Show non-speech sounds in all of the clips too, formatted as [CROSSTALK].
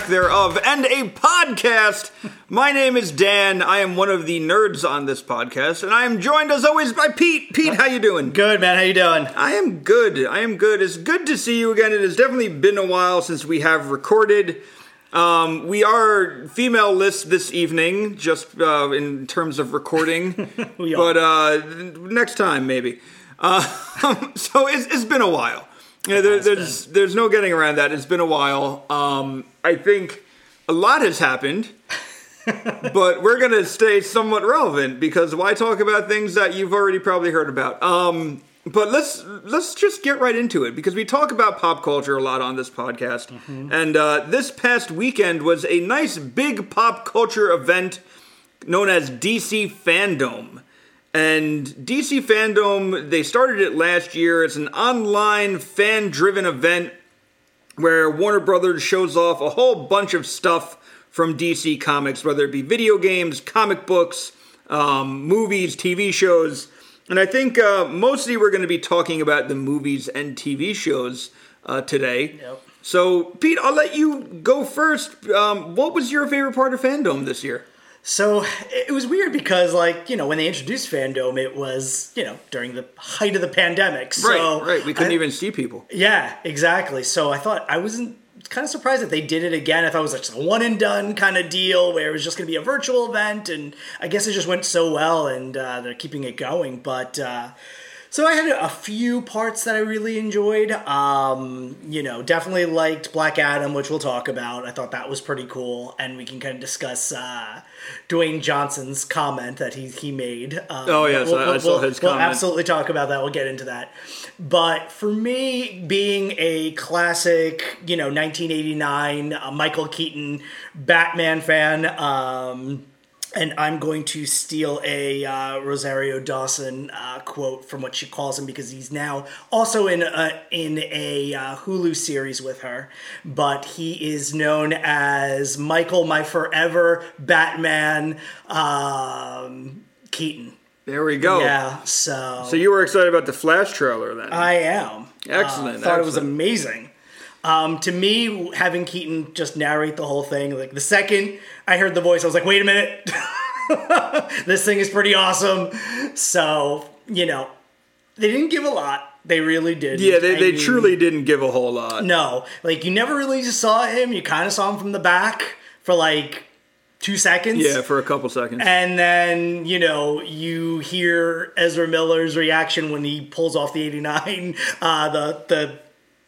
lack thereof, and a podcast. My name is Dan. I am one of the nerds on this podcast, and I am joined as always by Pete. Pete, how you doing? Good man, how you doing? I am good. I am good. It's good to see you again. It has definitely been a while since we have recorded. Um, we are female list this evening, just uh, in terms of recording. [LAUGHS] We but uh, next time maybe. Uh, [LAUGHS] so it's, it's been a while. Yeah, there, there's there's no getting around that. It's been a while. Um, I think a lot has happened, [LAUGHS] but we're gonna stay somewhat relevant because why talk about things that you've already probably heard about? Um, but let's let's just get right into it because we talk about pop culture a lot on this podcast, and uh, this past weekend was a nice big pop culture event known as DC Fandom. And DC Fandom, they started it last year. It's an online fan driven event where Warner Brothers shows off a whole bunch of stuff from DC Comics, whether it be video games, comic books, um, movies, TV shows. And I think uh, mostly we're going to be talking about the movies and TV shows uh, today. Yep. So, Pete, I'll let you go first. Um, what was your favorite part of Fandom this year? So it was weird because, like, you know, when they introduced Fandom, it was, you know, during the height of the pandemic. So, right, right. We couldn't I- even see people. Yeah, exactly. So I thought I wasn't kind of surprised that they did it again. I thought it was like just a one and done kind of deal where it was just going to be a virtual event, and I guess it just went so well, and uh, they're keeping it going. But uh, so I had a few parts that I really enjoyed. Um, you know, definitely liked Black Adam, which we'll talk about. I thought that was pretty cool, and we can kind of discuss uh, Dwayne Johnson's comment that he he made. Um, Oh, yes, I- I saw his we'll comment. absolutely talk about that. We'll get into that. But for me, being a classic, you know, 1989 uh, Michael Keaton Batman fan, um, and I'm going to steal a uh, Rosario Dawson uh, quote from what she calls him because he's now also in a, in a uh, Hulu series with her. But he is known as Michael, my forever Batman um, Keaton. There we go. Yeah, so So you were excited about the Flash trailer then? I am. Excellent, Uh, thought it was amazing. Um, to me, having Keaton just narrate the whole thing, like the second I heard the voice, I was like, wait a minute, [LAUGHS] this thing is pretty awesome. So you know, they didn't give a lot. They really did. yeah, they, they truly didn't give a whole lot. no. Like you never really saw him. You kind of saw him from the back for like two seconds. Yeah, for a couple seconds. And then, you know, you hear Ezra Miller's reaction when he pulls off the 89, [LAUGHS] uh, the, the,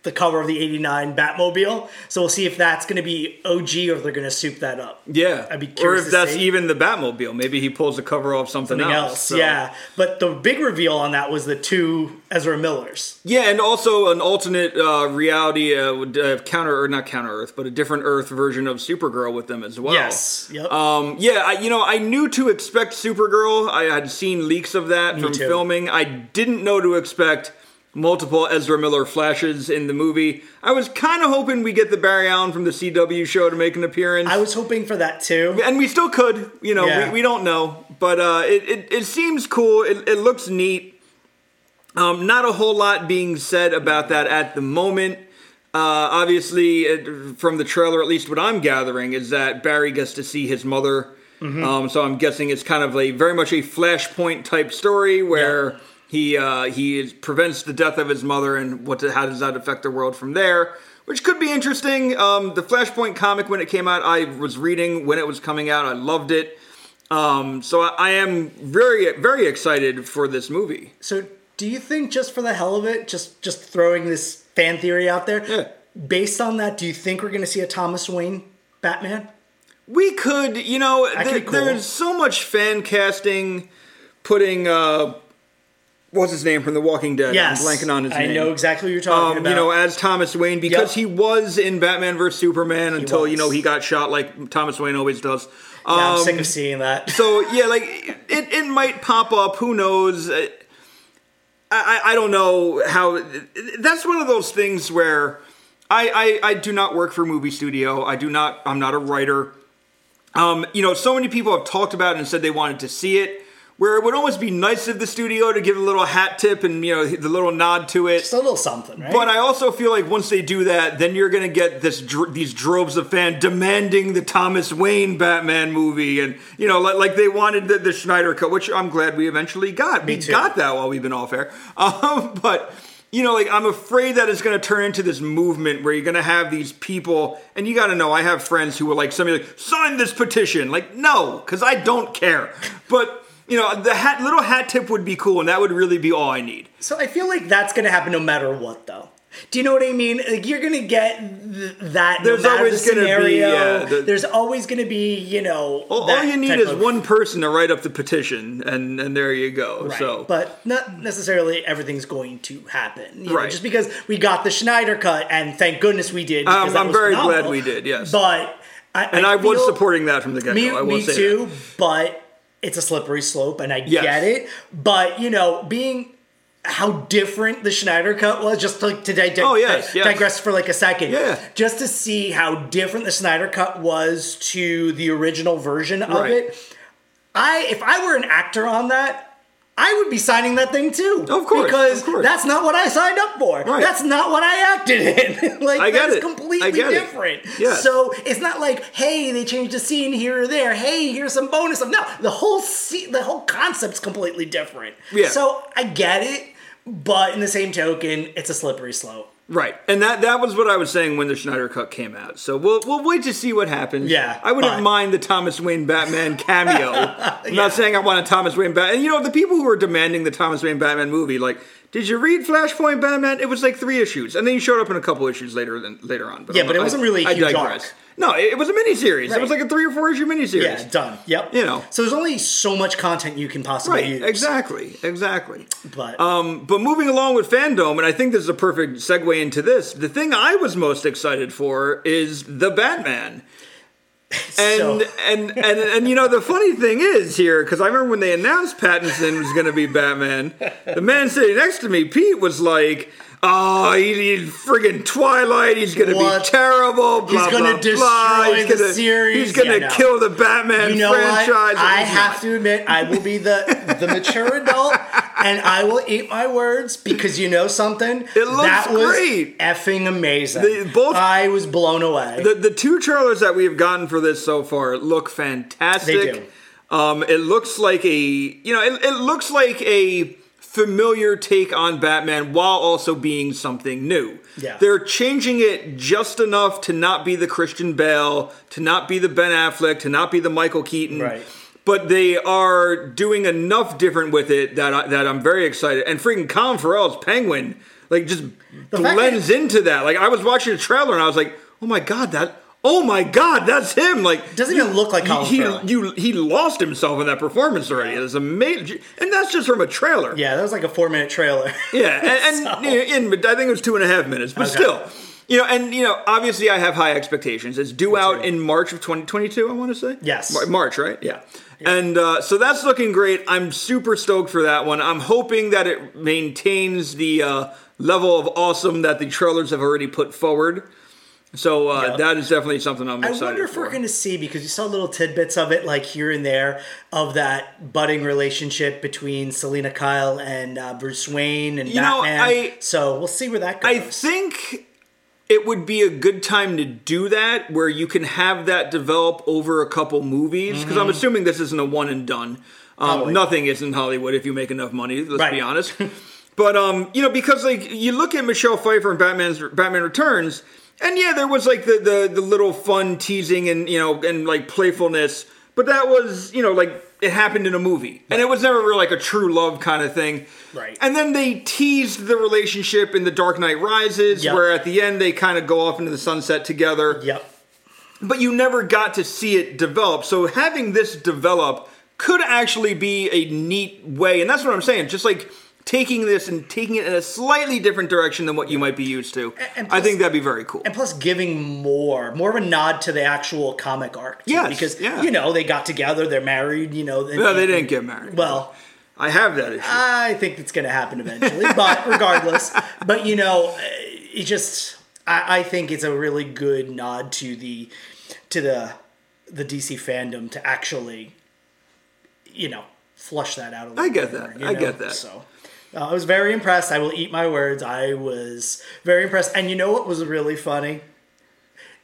the cover of the 89 Batmobile. So we'll see if that's going to be OG or if they're going to soup that up. yeah, I'd be curious. or if that's see. even the Batmobile. Maybe he pulls the cover off something, Something else. else, so- yeah. But the big reveal on that was the two Ezra Millers. yeah, and also an alternate uh, reality uh, uh, counter or not counter Earth, but a different Earth version of Supergirl with them as well. Yes. Yep. Um, yeah, I, you know, I knew to expect Supergirl. I had seen leaks of that from too. filming. I didn't know to expect multiple Ezra Miller flashes in the movie. I was kind of hoping we get the Barry Allen from the CW show to make an appearance. I was hoping for that too. and we still could, you know, Yeah. we, we don't know, but uh, it, it it seems cool. It, it looks neat. Um, not a whole lot being said about that at the moment. Uh, obviously, it, from the trailer, at least what I'm gathering is that Barry gets to see his mother. Mm-hmm. Um, so I'm guessing it's kind of a very much a Flashpoint type story where Yeah. He uh, he is, prevents the death of his mother, and what how does that affect the world from there? Which could be interesting. Um, the Flashpoint comic when it came out, I was reading when it was coming out. I loved it. Um, so I, I am very very excited for this movie. So, do you think just for the hell of it, just just throwing this fan theory out there, Yeah. based on that, do you think we're going to see a Thomas Wayne Batman? We could, you know, That could there- be cool. there's so much fan casting putting uh what's his name from The Walking Dead? Yes, I'm blanking on his I name. I know exactly what you're talking Um, about. you know, as Thomas Wayne because Yep. he was in Batman vs Superman until you know he got shot like Thomas Wayne always does. Yeah, I'm Um, sick of seeing that. [LAUGHS] so yeah, like it, it might pop up. Who knows? I, I I don't know how. That's one of those things where I, I I do not work for a movie studio. I do not. I'm not a writer. Um, you know, so many people have talked about it and said they wanted to see it. Where it would almost be nice of the studio to give a little hat tip and you know the little nod to it. Just a little something, right? But I also feel like once they do that, then you're going to get this dr- these droves of fans demanding the Thomas Wayne Batman movie, and you know, like, like they wanted the, the Snyder cut, which I'm glad we eventually got. Me we too. got that while we've been off air. [LAUGHS] Um, but you know, like I'm afraid that it's going to turn into this movement where you're going to have these people, and you got to know, I have friends who are like, somebody like, sign this petition. Like, no, because I don't care. But you know, the hat, little hat tip would be cool, and that would really be all I need. So I feel like that's going to happen no matter what, though. Do you know what I mean? Like you're going to get th- that. There's matter always the gonna be, yeah, the- There's always going to be, you know. All, all you need is of- one person to write up the petition, and and there you go. Right. So, but not necessarily everything's going to happen. you know, Right. just because we got the Snyder cut, and thank goodness we did. Um, I'm very phenomenal. glad we did, yes. But I, and I, was supporting that from the get Me, go. I will me say too. that. But it's a slippery slope, and I Yes. get it. But you know, being how different the Snyder cut was, just like to dig- Oh, yes, yes. digress for like a second, Yeah. just to see how different the Snyder cut was to the original version of Right. it. I, if I were an actor on that. I would be signing that thing too. Of course, because of course. that's not what I signed up for. Right. That's not what I acted in. [LAUGHS] like I that's completely get it. different. Yes. So it's not like, hey, they changed a scene here or there. Hey, here's some bonus stuff. No, the whole se- the whole concept's completely different. Yeah. So I get it, but in the same token, it's a slippery slope. Right, and that that was what I was saying when the Snyder cut came out. So we'll we'll wait to see what happens. Yeah, I wouldn't but- mind the Thomas Wayne Batman [LAUGHS] cameo. I'm not saying I want a Thomas Wayne Batman. And you know, the people who are demanding the Thomas Wayne Batman movie, like, did you read Flashpoint Batman? It was like three issues, and then he showed up in a couple issues later than later on. Yeah, but it I- wasn't really a I huge digress. arc. No, it, it was a miniseries. It was like a three or four issue miniseries. Yeah, done. Yep. You know. So there's only so much content you can possibly Right, use. exactly, exactly. But Um, but moving along with fandom, and I think this is a perfect segue into this. The thing I was most excited for is the Batman. [LAUGHS] And, So- and and and you know the funny thing is here because I remember when they announced Pattinson was going to be Batman, the man sitting next to me, Pete, was like, "Oh, he, he's friggin' Twilight. He's going to be terrible. Blah He's gonna blah destroy blah. He's the gonna, series." He's going to Yeah, no. kill the Batman you know franchise." what? I have not. to admit, I will be the the mature adult, and I will eat my words because you know something. It looks that was great. effing amazing. They both- I was blown away. The, the two trailers that we have gotten for this so far look fantastic. They do. Um, it looks like a you know it, it looks like a familiar take on Batman while also being something new. Yeah. They're changing it just enough to not be the Christian Bale, to not be the Ben Affleck, to not be the Michael Keaton. Right. But they are doing enough different with it that I, that I'm very excited. And freaking Colin Farrell's Penguin, like just The blends into that. Like I was watching the trailer and I was like, oh my god, that. Oh my God, that's him! Like Doesn't even look like Colin he, Farrell. You, he lost himself in that performance already. It's amazing, and that's just from a trailer. yeah, that was like a four minute trailer. Yeah, [LAUGHS] and, So- you know, in, I think it was two and a half minutes, but Okay. still, you know, and you know, obviously, I have high expectations. It's due out in March of 2022. I want to say Yes. Mar- March, right? Yeah, and uh, so that's looking great. I'm super stoked for that one. I'm hoping that it maintains the uh, level of awesome that the trailers have already put forward. So uh, Yeah. that is definitely something I'm I excited wonder if for. we're going to see because you saw little tidbits of it, like here and there, of that budding relationship between Selina Kyle and uh, Bruce Wayne and You know, Batman. I- so we'll see where that goes. I think it would be a good time to do that where you can have that develop over a couple movies because I'm assuming this isn't a one and done. Um, Mm-hmm. Nothing is in Hollywood if you make enough money. Let's be honest. [LAUGHS] but um, you know, because like you look at Michelle Pfeiffer and Batman's Batman Returns, and yeah, there was like the the, the little fun teasing and you know and like playfulness, but that was you know like it happened in a movie, and it was never really like a true love kind of thing. Right. And then they teased the relationship in The Dark Knight Rises, Yep. where at the end they kind of go off into the sunset together. Yep. But you never got to see it develop. So having this develop could actually be a neat way. And that's what I'm saying. Just like taking this and taking it in a slightly different direction than what you might be used to. and I think that'd be very cool. And plus, giving more, more of a nod to the actual comic arc. Yeah, because yeah. you know they got together, they're married. You know, and- no, they didn't get married. Well, I have that issue. I think it's going to happen eventually, but [LAUGHS] regardless, but you know, it just I, I think it's a really good nod to the to the the DC fandom to actually, you know, flush that out a little I get that. I you get that. So Uh, I was very impressed. I will eat my words. I was very impressed. And you know what was really funny?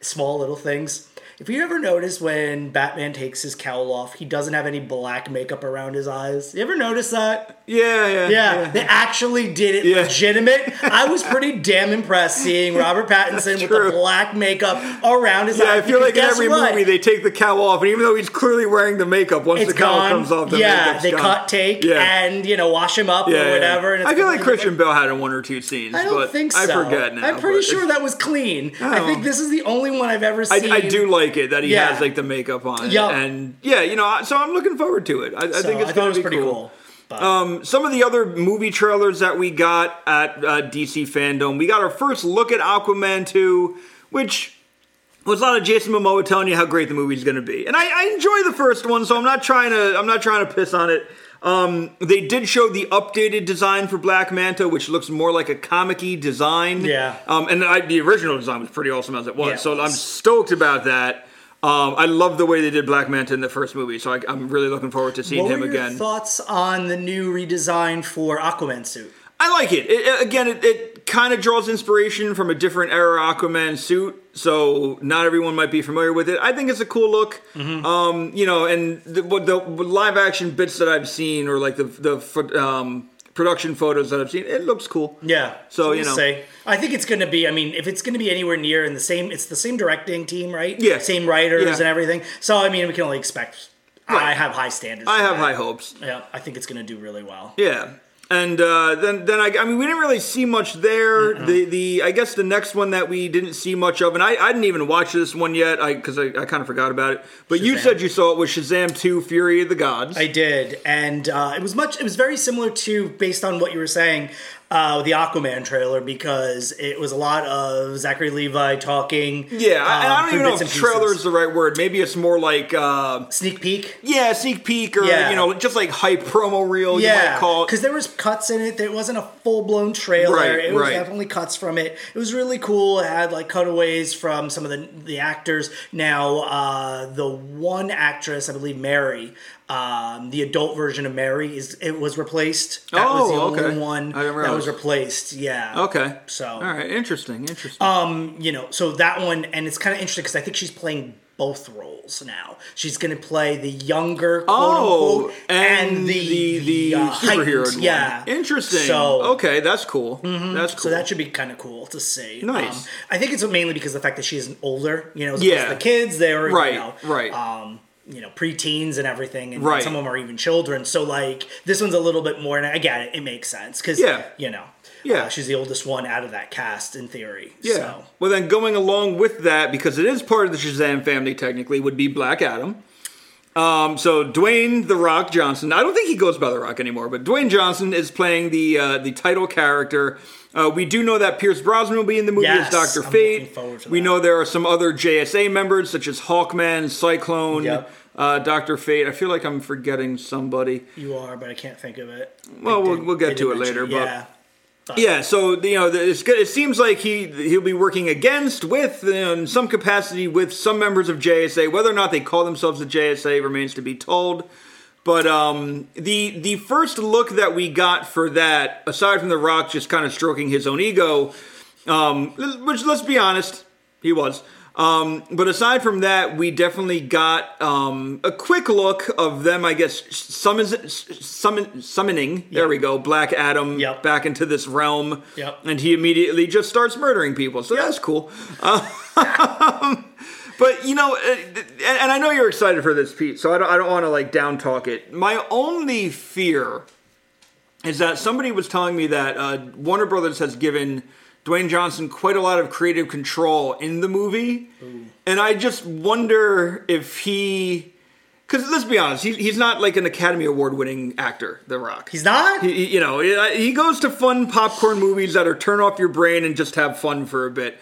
Small little things. If you ever notice when Batman takes his cowl off, he doesn't have any black makeup around his eyes. You ever notice that? Yeah, yeah, Yeah, they actually did it Yeah. legitimate. I was [LAUGHS] pretty damn impressed seeing Robert Pattinson with the black makeup around his Yeah, eyes. I feel like in every what? movie they take the cowl off, and even though he's clearly wearing the makeup, once it's the cowl gone. comes off, the yeah, they gone. cut, take, Yeah. and you know wash him up Yeah, or yeah. whatever. And it's I feel like Christian Bale had in one or two scenes, I don't but think so. I forget now. I'm pretty sure that was clean. I Oh. think this is the only one I've ever seen. I do like it that he Yeah. has like the makeup on, Yup. and yeah, you know, so I'm looking forward to it. I, I So think it's gonna be pretty cool. But Um, some of the other movie trailers that we got at uh, DC Fandom, we got our first look at Aquaman 2, which was a lot of Jason Momoa telling you how great the movie's going to be. And I, I enjoy the first one, so I'm not trying to I'm not trying to piss on it. Um, they did show the updated design for Black Manta, which looks more like a comic-y design. Yeah. Um, and I, the original design was pretty awesome as it was. Yeah, it so I'm stoked about that. Um, I love the way they did Black Manta in the first movie, so I, I'm really looking forward to seeing what him again. thoughts on the new redesign for Aquaman suit? I like it. it it- again, it, it kind of draws inspiration from a different era Aquaman suit, so not everyone might be familiar with it. I think it's a cool look. Mm-hmm. Um, you know, and the, the live action bits that I've seen, or like the the um, production photos that I've seen, it looks cool. Yeah. So, you know. say. I think it's going to be. I mean, if it's going to be anywhere near in the same, it's the same directing team, right? Yeah. Same writers Yeah. and everything. So I mean, we can only expect. I have high standards. I have that. high hopes. Yeah, I think it's going to do really well. Yeah. And uh, then, then I, I mean, we didn't really see much there. The, the, I guess the next one that we didn't see much of, and I, I didn't even watch this one yet, I, because I, I kind of forgot about it. But you said you saw it was Shazam Two: Fury of the Gods. I did, and uh, it was much. It was very similar to, based on what you were saying, uh, the Aquaman trailer because it was a lot of Zachary Levi talking. Yeah, I- I um, don't even know if trailer is the right word. Maybe it's more like, uh, sneak peek. yeah, sneak peek or Yeah. you know, just like hype promo reel. you Yeah, might call it. because there was cuts in it. It wasn't a full blown trailer. Right, it was right. definitely cuts from it. It was really cool. It had like cutaways from some of the the actors. Now, uh, the one actress, I believe Mary, um, the adult version of Mary, is it was replaced. That was the Oh, only okay. one that was replaced. Yeah. Okay. So All right. Interesting. Interesting. um, you know, so that one, and it's kind of interesting because I think she's playing both roles now. She's going to play the younger, quote oh, unquote, and, the the, uh, superhero heightened- Yeah, Interesting. So okay, that's cool. That's cool. So that should be kind of cool to see. Nice. Um, I think it's mainly because of the fact that she's older. You know, as Yeah. the kids they are Right, You know, right. Um, you know, preteens and everything, and Right. some of them are even children. So like this one's a little bit more, and I get it. It makes sense because Yeah. you know, Yeah. uh, she's the oldest one out of that cast in theory. Yeah. So. Well, then going along with that, because it is part of the Shazam family, technically, would be Black Adam. Um, so Dwayne the Rock Johnson. I don't think he goes by the Rock anymore, but Dwayne Johnson is playing the uh, the title character. Uh, we do know that Pierce Brosnan will be in the movie Yes, as Doctor Fate. we know there are some other JSA members such as Hawkman, Cyclone, Yep. uh, Doctor Fate. I feel like I'm forgetting somebody. You are, but I can't think of it. Well, we'll- we'll get to it later, but- yeah. Yeah, so you know, it's good. It seems like he he'll be working against, with, in some capacity, with some members of JSA. Whether or not they call themselves the JSA remains to be told. But um, the the first look that we got for that, aside from The Rock just kind of stroking his own ego, um, which let's be honest, he was. Um, but aside from that, we definitely got um, a quick look of them, I guess, summons, summon, summoning, there we go, Black Adam Yep. back into this realm. Yep. And he immediately just starts murdering people. So that's cool. Uh, [LAUGHS] but, you know, uh, and, I know you're excited for this, Pete, so I don't, I don't want to, like, down talk it. My only fear is that somebody was telling me that uh, Warner Brothers has given Dwayne Johnson quite a lot of creative control in the movie, and I just wonder if he, because let's be honest, he, he's not like an Academy Award winning actor, The Rock. He's not. He- you know, he goes to fun popcorn movies that are turn off your brain and just have fun for a bit.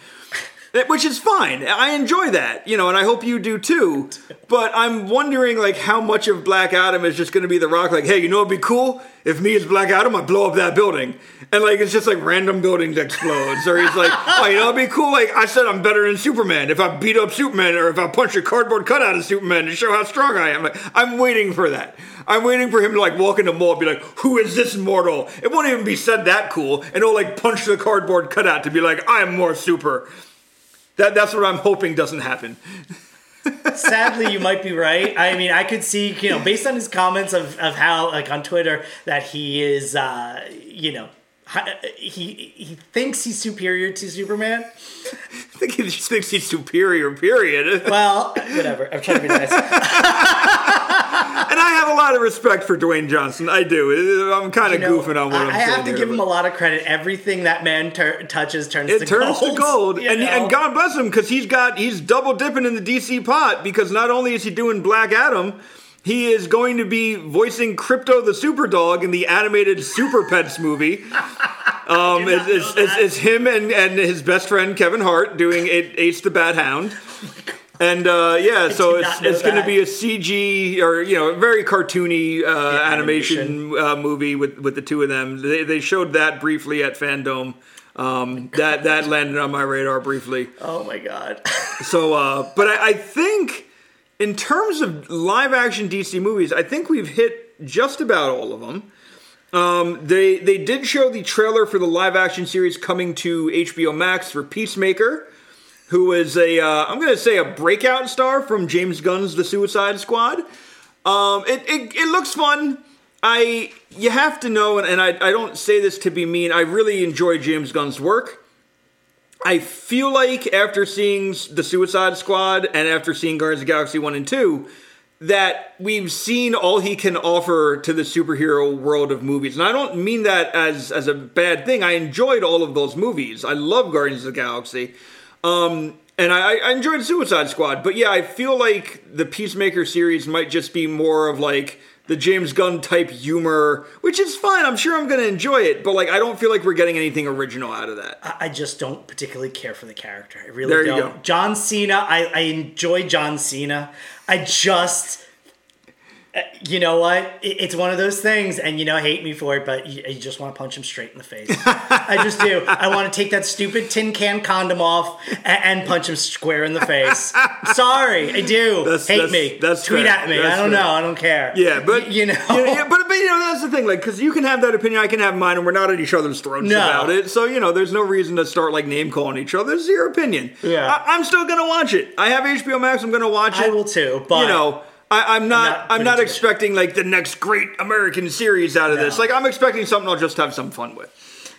Which is fine. I enjoy that, you know, and I hope you do too. But I'm wondering, like, how much of Black Adam is just going to be The Rock? Like, hey, you know, it'd be cool if me as Black Adam, I blow up that building, and like it's just like random buildings explodes, or he's like, oh, you know, it'd be cool. Like I said, I'm better than Superman if I beat up Superman, or if I punch a cardboard cutout of Superman to show how strong I am. Like, I'm waiting for that. I'm waiting for him to like walk in the mall and be like, "Who is this mortal?" It won't even be said that cool, and he'll like punch the cardboard cutout to be like, "I'm more super." That that's what I'm hoping doesn't happen. [LAUGHS] Sadly, you might be right. I mean, I could see, you know, based on his comments of, of how, like on Twitter, that he is, uh, you know, he he thinks he's superior to Superman. I [LAUGHS] think he just thinks he's superior. Period. Well, whatever. I'm trying to be nice. [LAUGHS] and I have a lot of respect for Dwayne Johnson. I do. I'm kind of you know, goofing on what I, I'm I have to here, give him a lot of credit. Everything that man ter- touches turns it to turns gold. to gold. And, and God bless him because he's got he's double dipping in the DC pot because not only is he doing Black Adam he is going to be voicing Krypto the Super Dog in the animated Super Pets movie. [LAUGHS] Um, it's, it's, it's, it's, him and, and his best friend Kevin Hart doing Ace the Bat-Hound. [LAUGHS] And uh, yeah, so it's, it's going to be a CG or you know very cartoony uh, yeah, animation, animation. Uh, movie with, with the two of them. They, they showed that briefly at Fandom. Um, that that landed on my radar briefly. Oh my god! [LAUGHS] so, uh, but I, I think in terms of live action DC movies, I think we've hit just about all of them. Um, they they did show the trailer for the live action series coming to HBO Max for Peacemaker, who is a uh, I'm to say a breakout star from James Gunn's The Suicide Squad. Um, it, it, it looks fun. I you have to know, and, and I, I don't say this to be mean. I really enjoy James Gunn's work. I feel like after seeing the Suicide Squad and after seeing Guardians of Galaxy 1 and 2, that we've seen all he can offer to the superhero world of movies. And I don't mean that as, as a bad thing. I enjoyed all of those movies. I love Guardians of the Galaxy. Um, and I, I enjoyed Suicide Squad. But yeah, I feel like the Peacemaker series might just be more of like the James Gunn type humor, which is fine. I'm sure I'm going to enjoy it, but like I don't feel like we're getting anything original out of that. I just don't particularly care for the character. I really there don't. You go. John Cena, I, I enjoy John Cena. I just Uh, you know what? It's one of those things, and you know, hate me for it, but you, just want to punch him straight in the face. [LAUGHS] I just do. I want to take that stupid tin can condom off and, punch him square in the face. Sorry, I do. That's, hate that's, me. That's tweet fair. at me. That's I don't fair. know. I don't care. Yeah, but [LAUGHS] you know, yeah, but but you know, that's the thing. Like, because you can have that opinion, I can have mine, and we're not at each other's throats no. about it. So you know, there's no reason to start like name calling each other. This is your opinion. Yeah, I, am still gonna watch it. I have HBO Max. I'm gonna watch it. I will too. But you know I, am not. I'm not, I'm not expecting like the next great American series out of no. this. Like I'm expecting something I'll just have some fun with.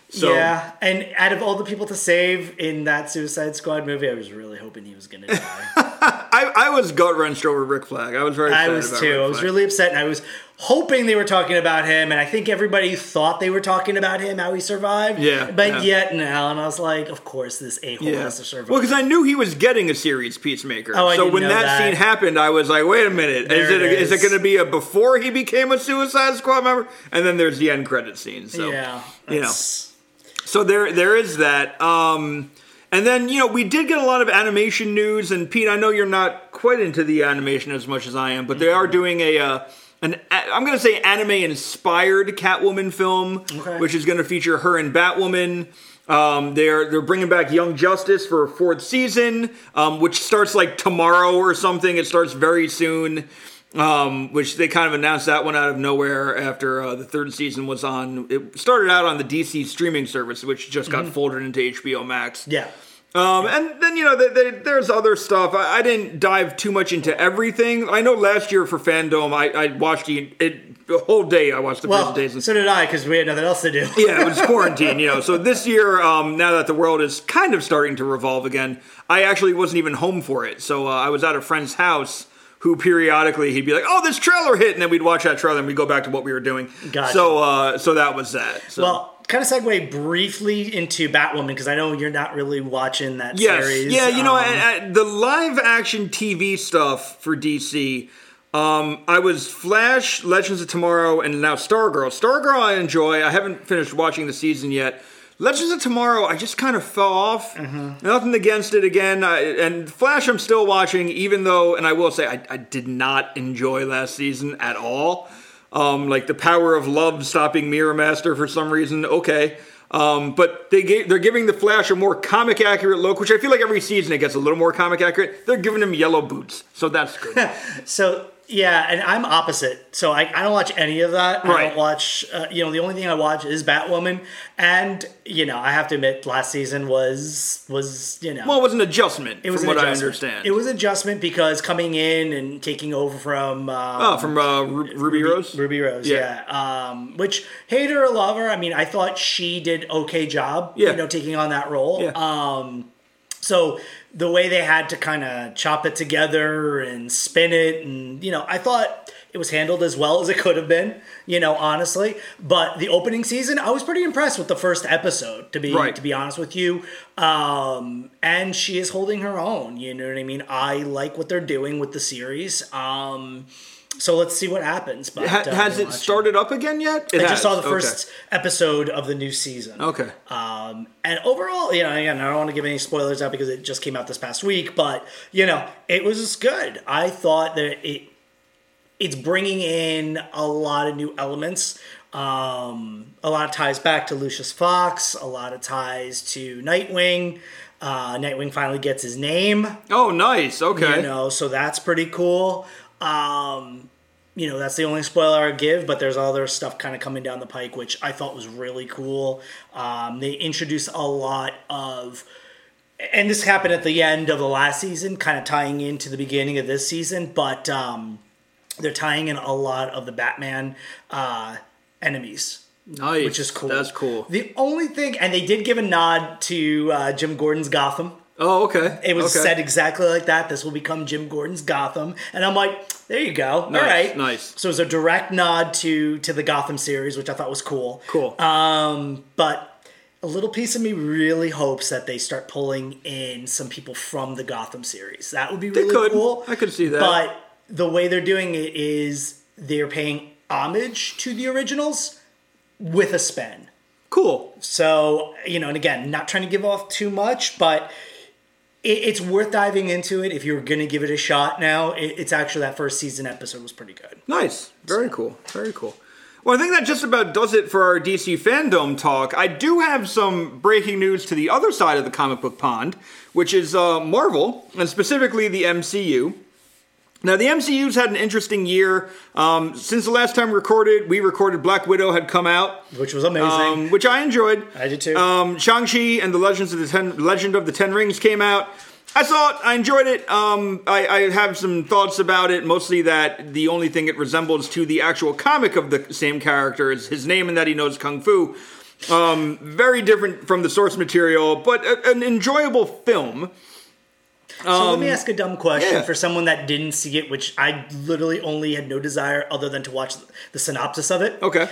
So, yeah, and out of all the people to save in that Suicide Squad movie, I was really hoping he was going to die. [LAUGHS] I, I was gut wrenched over Rick Flag. I was very. I was too. I was really upset, and I was hoping they were talking about him, and I think everybody thought they were talking about him, how he survived. Yeah. But yeah. yet now, and I was like, of course, this a hole yeah. has to survive. Well, because I knew he was getting a series Peacemaker. Oh, I so when that, that, scene happened, I was like, wait a minute, is it, it is. is it going to be a before he became a Suicide Squad member? And then there's the end credit scene. So yeah, you know, so there there is that. Um, and then, you know, we did get a lot of animation news. And Pete, I know you're not quite into the animation as much as I am, but they are doing a, uh, an I'm going to say anime inspired Catwoman film, okay. which is going to feature her and Batwoman. Um, they're they're bringing back Young Justice for a fourth season, um, which starts like tomorrow or something. It starts very soon. Um, which they kind of announced that one out of nowhere after uh, the third season was on. It started out on the DC streaming service, which just got mm-hmm. folded into HBO Max. Yeah. Um, and then you know they, they, there's other stuff. I, I, didn't dive too much into everything. I know last year for Fandom, I, I watched the, it, the whole day. I watched the well, presentations. So did I because we had nothing else to do. [LAUGHS] yeah, it was quarantine. You know, so [LAUGHS] this year, um, now that the world is kind of starting to revolve again, I actually wasn't even home for it. So uh, I was at a friend's house who periodically he'd be like, "Oh, this trailer hit," and then we'd watch that trailer and we'd go back to what we were doing. Gotcha. So, uh, so that was that. So. Well, kind of segue briefly into Batwoman because I know you're not really watching that yes. series. Yeah, you know, um, the live action TV stuff for DC. Um, I was Flash, Legends of Tomorrow, and now Stargirl. Stargirl I enjoy. I haven't finished watching the season yet. Legends of Tomorrow, I just kind of fell off. Mm-hmm. Nothing against it again. I, and Flash, I'm still watching, even though, and I will say, I, I did not enjoy last season at all. Um, like the power of love stopping Mirror Master for some reason. Okay. Um, but they gave, they're giving the Flash a more comic accurate look, which I feel like every season it gets a little more comic accurate. They're giving him yellow boots, so that's good. [LAUGHS] So yeah, and I'm opposite. So I, I don't watch any of that. Right. I don't watch. Uh, you know, the only thing I watch is Batwoman, and you know, I have to admit, last season was was you know. well, it was an adjustment, it was what I understand. It was adjustment because coming in and taking over from um, oh, from uh, Ru- Ruby Rose. Ruby Rose, Yeah. yeah. Um, which hate her or love her, I mean, I thought she did okay job, Yeah. you know, taking on that role. Yeah. Um, so the way they had to kind of chop it together and spin it, and you know, I thought it was handled as well as it could have been, you know, honestly. But the opening season, I was pretty impressed with the first episode, to be Right. to be honest with you. Um, and she is holding her own. You know what I mean? I like what they're doing with the series. Um, so let's see what happens. But Ha- has it watch started up again yet? It I has. just saw the Okay. first episode of the new season. Okay. Um, and overall, you know, again, I don't want to give any spoilers out because it just came out this past week, but you know, it was good. I thought that it it's bringing in a lot of new elements. Um, a lot of ties back to Lucius Fox, a lot of ties to Nightwing. Uh, Nightwing finally gets his name. Oh, nice. Okay. You know, so that's pretty cool. Um, you know, that's the only spoiler I give, but there's other stuff kind of coming down the pike, which I thought was really cool. Um, they introduced a lot of, and this happened at the end of the last season, kind of tying into the beginning of this season, but um, they're tying in a lot of the Batman uh, enemies nice. which is cool. That's cool. The only thing, and they did give a nod to uh, Jim Gordon's Gotham. Oh, okay. It was okay. said exactly like that. This will become Jim Gordon's Gotham, and I'm like, there you go. Nice, All right, nice. So it was a direct nod to to the Gotham series, which I thought was cool. Cool. Um, but a little piece of me really hopes that they start pulling in some people from the Gotham series. That would be really could. cool. I could see that. But the way they're doing it is they're paying homage to the originals with a spin. cool. So, you know, and again, not trying to give off too much, but it's worth diving into it if you're going to give it a shot now. It, it's actually that first season episode was pretty good. Nice. Very cool. Very cool. Well, I think that just about does it for our DC fandom talk. I do have some breaking news to the other side of the comic book pond, which is uh, Marvel, and specifically the MCU. Now, the MCU's had an interesting year. Um, since the last time we recorded, we recorded Black Widow had come out, Which was amazing. um, which I enjoyed. I did too. Um, Shang-Chi and the Legends of the Ten, Legend of the Ten Rings came out. I saw it. I enjoyed it. Um, I, I have some thoughts about it. Mostly that the only thing it resembles to the actual comic of the same character is his name and that he knows kung fu. Um, very different from the source material, but a, an enjoyable film. So let me ask a dumb question um, yeah. for someone that didn't see it, which I literally only had no desire other than to watch the synopsis of it. Okay.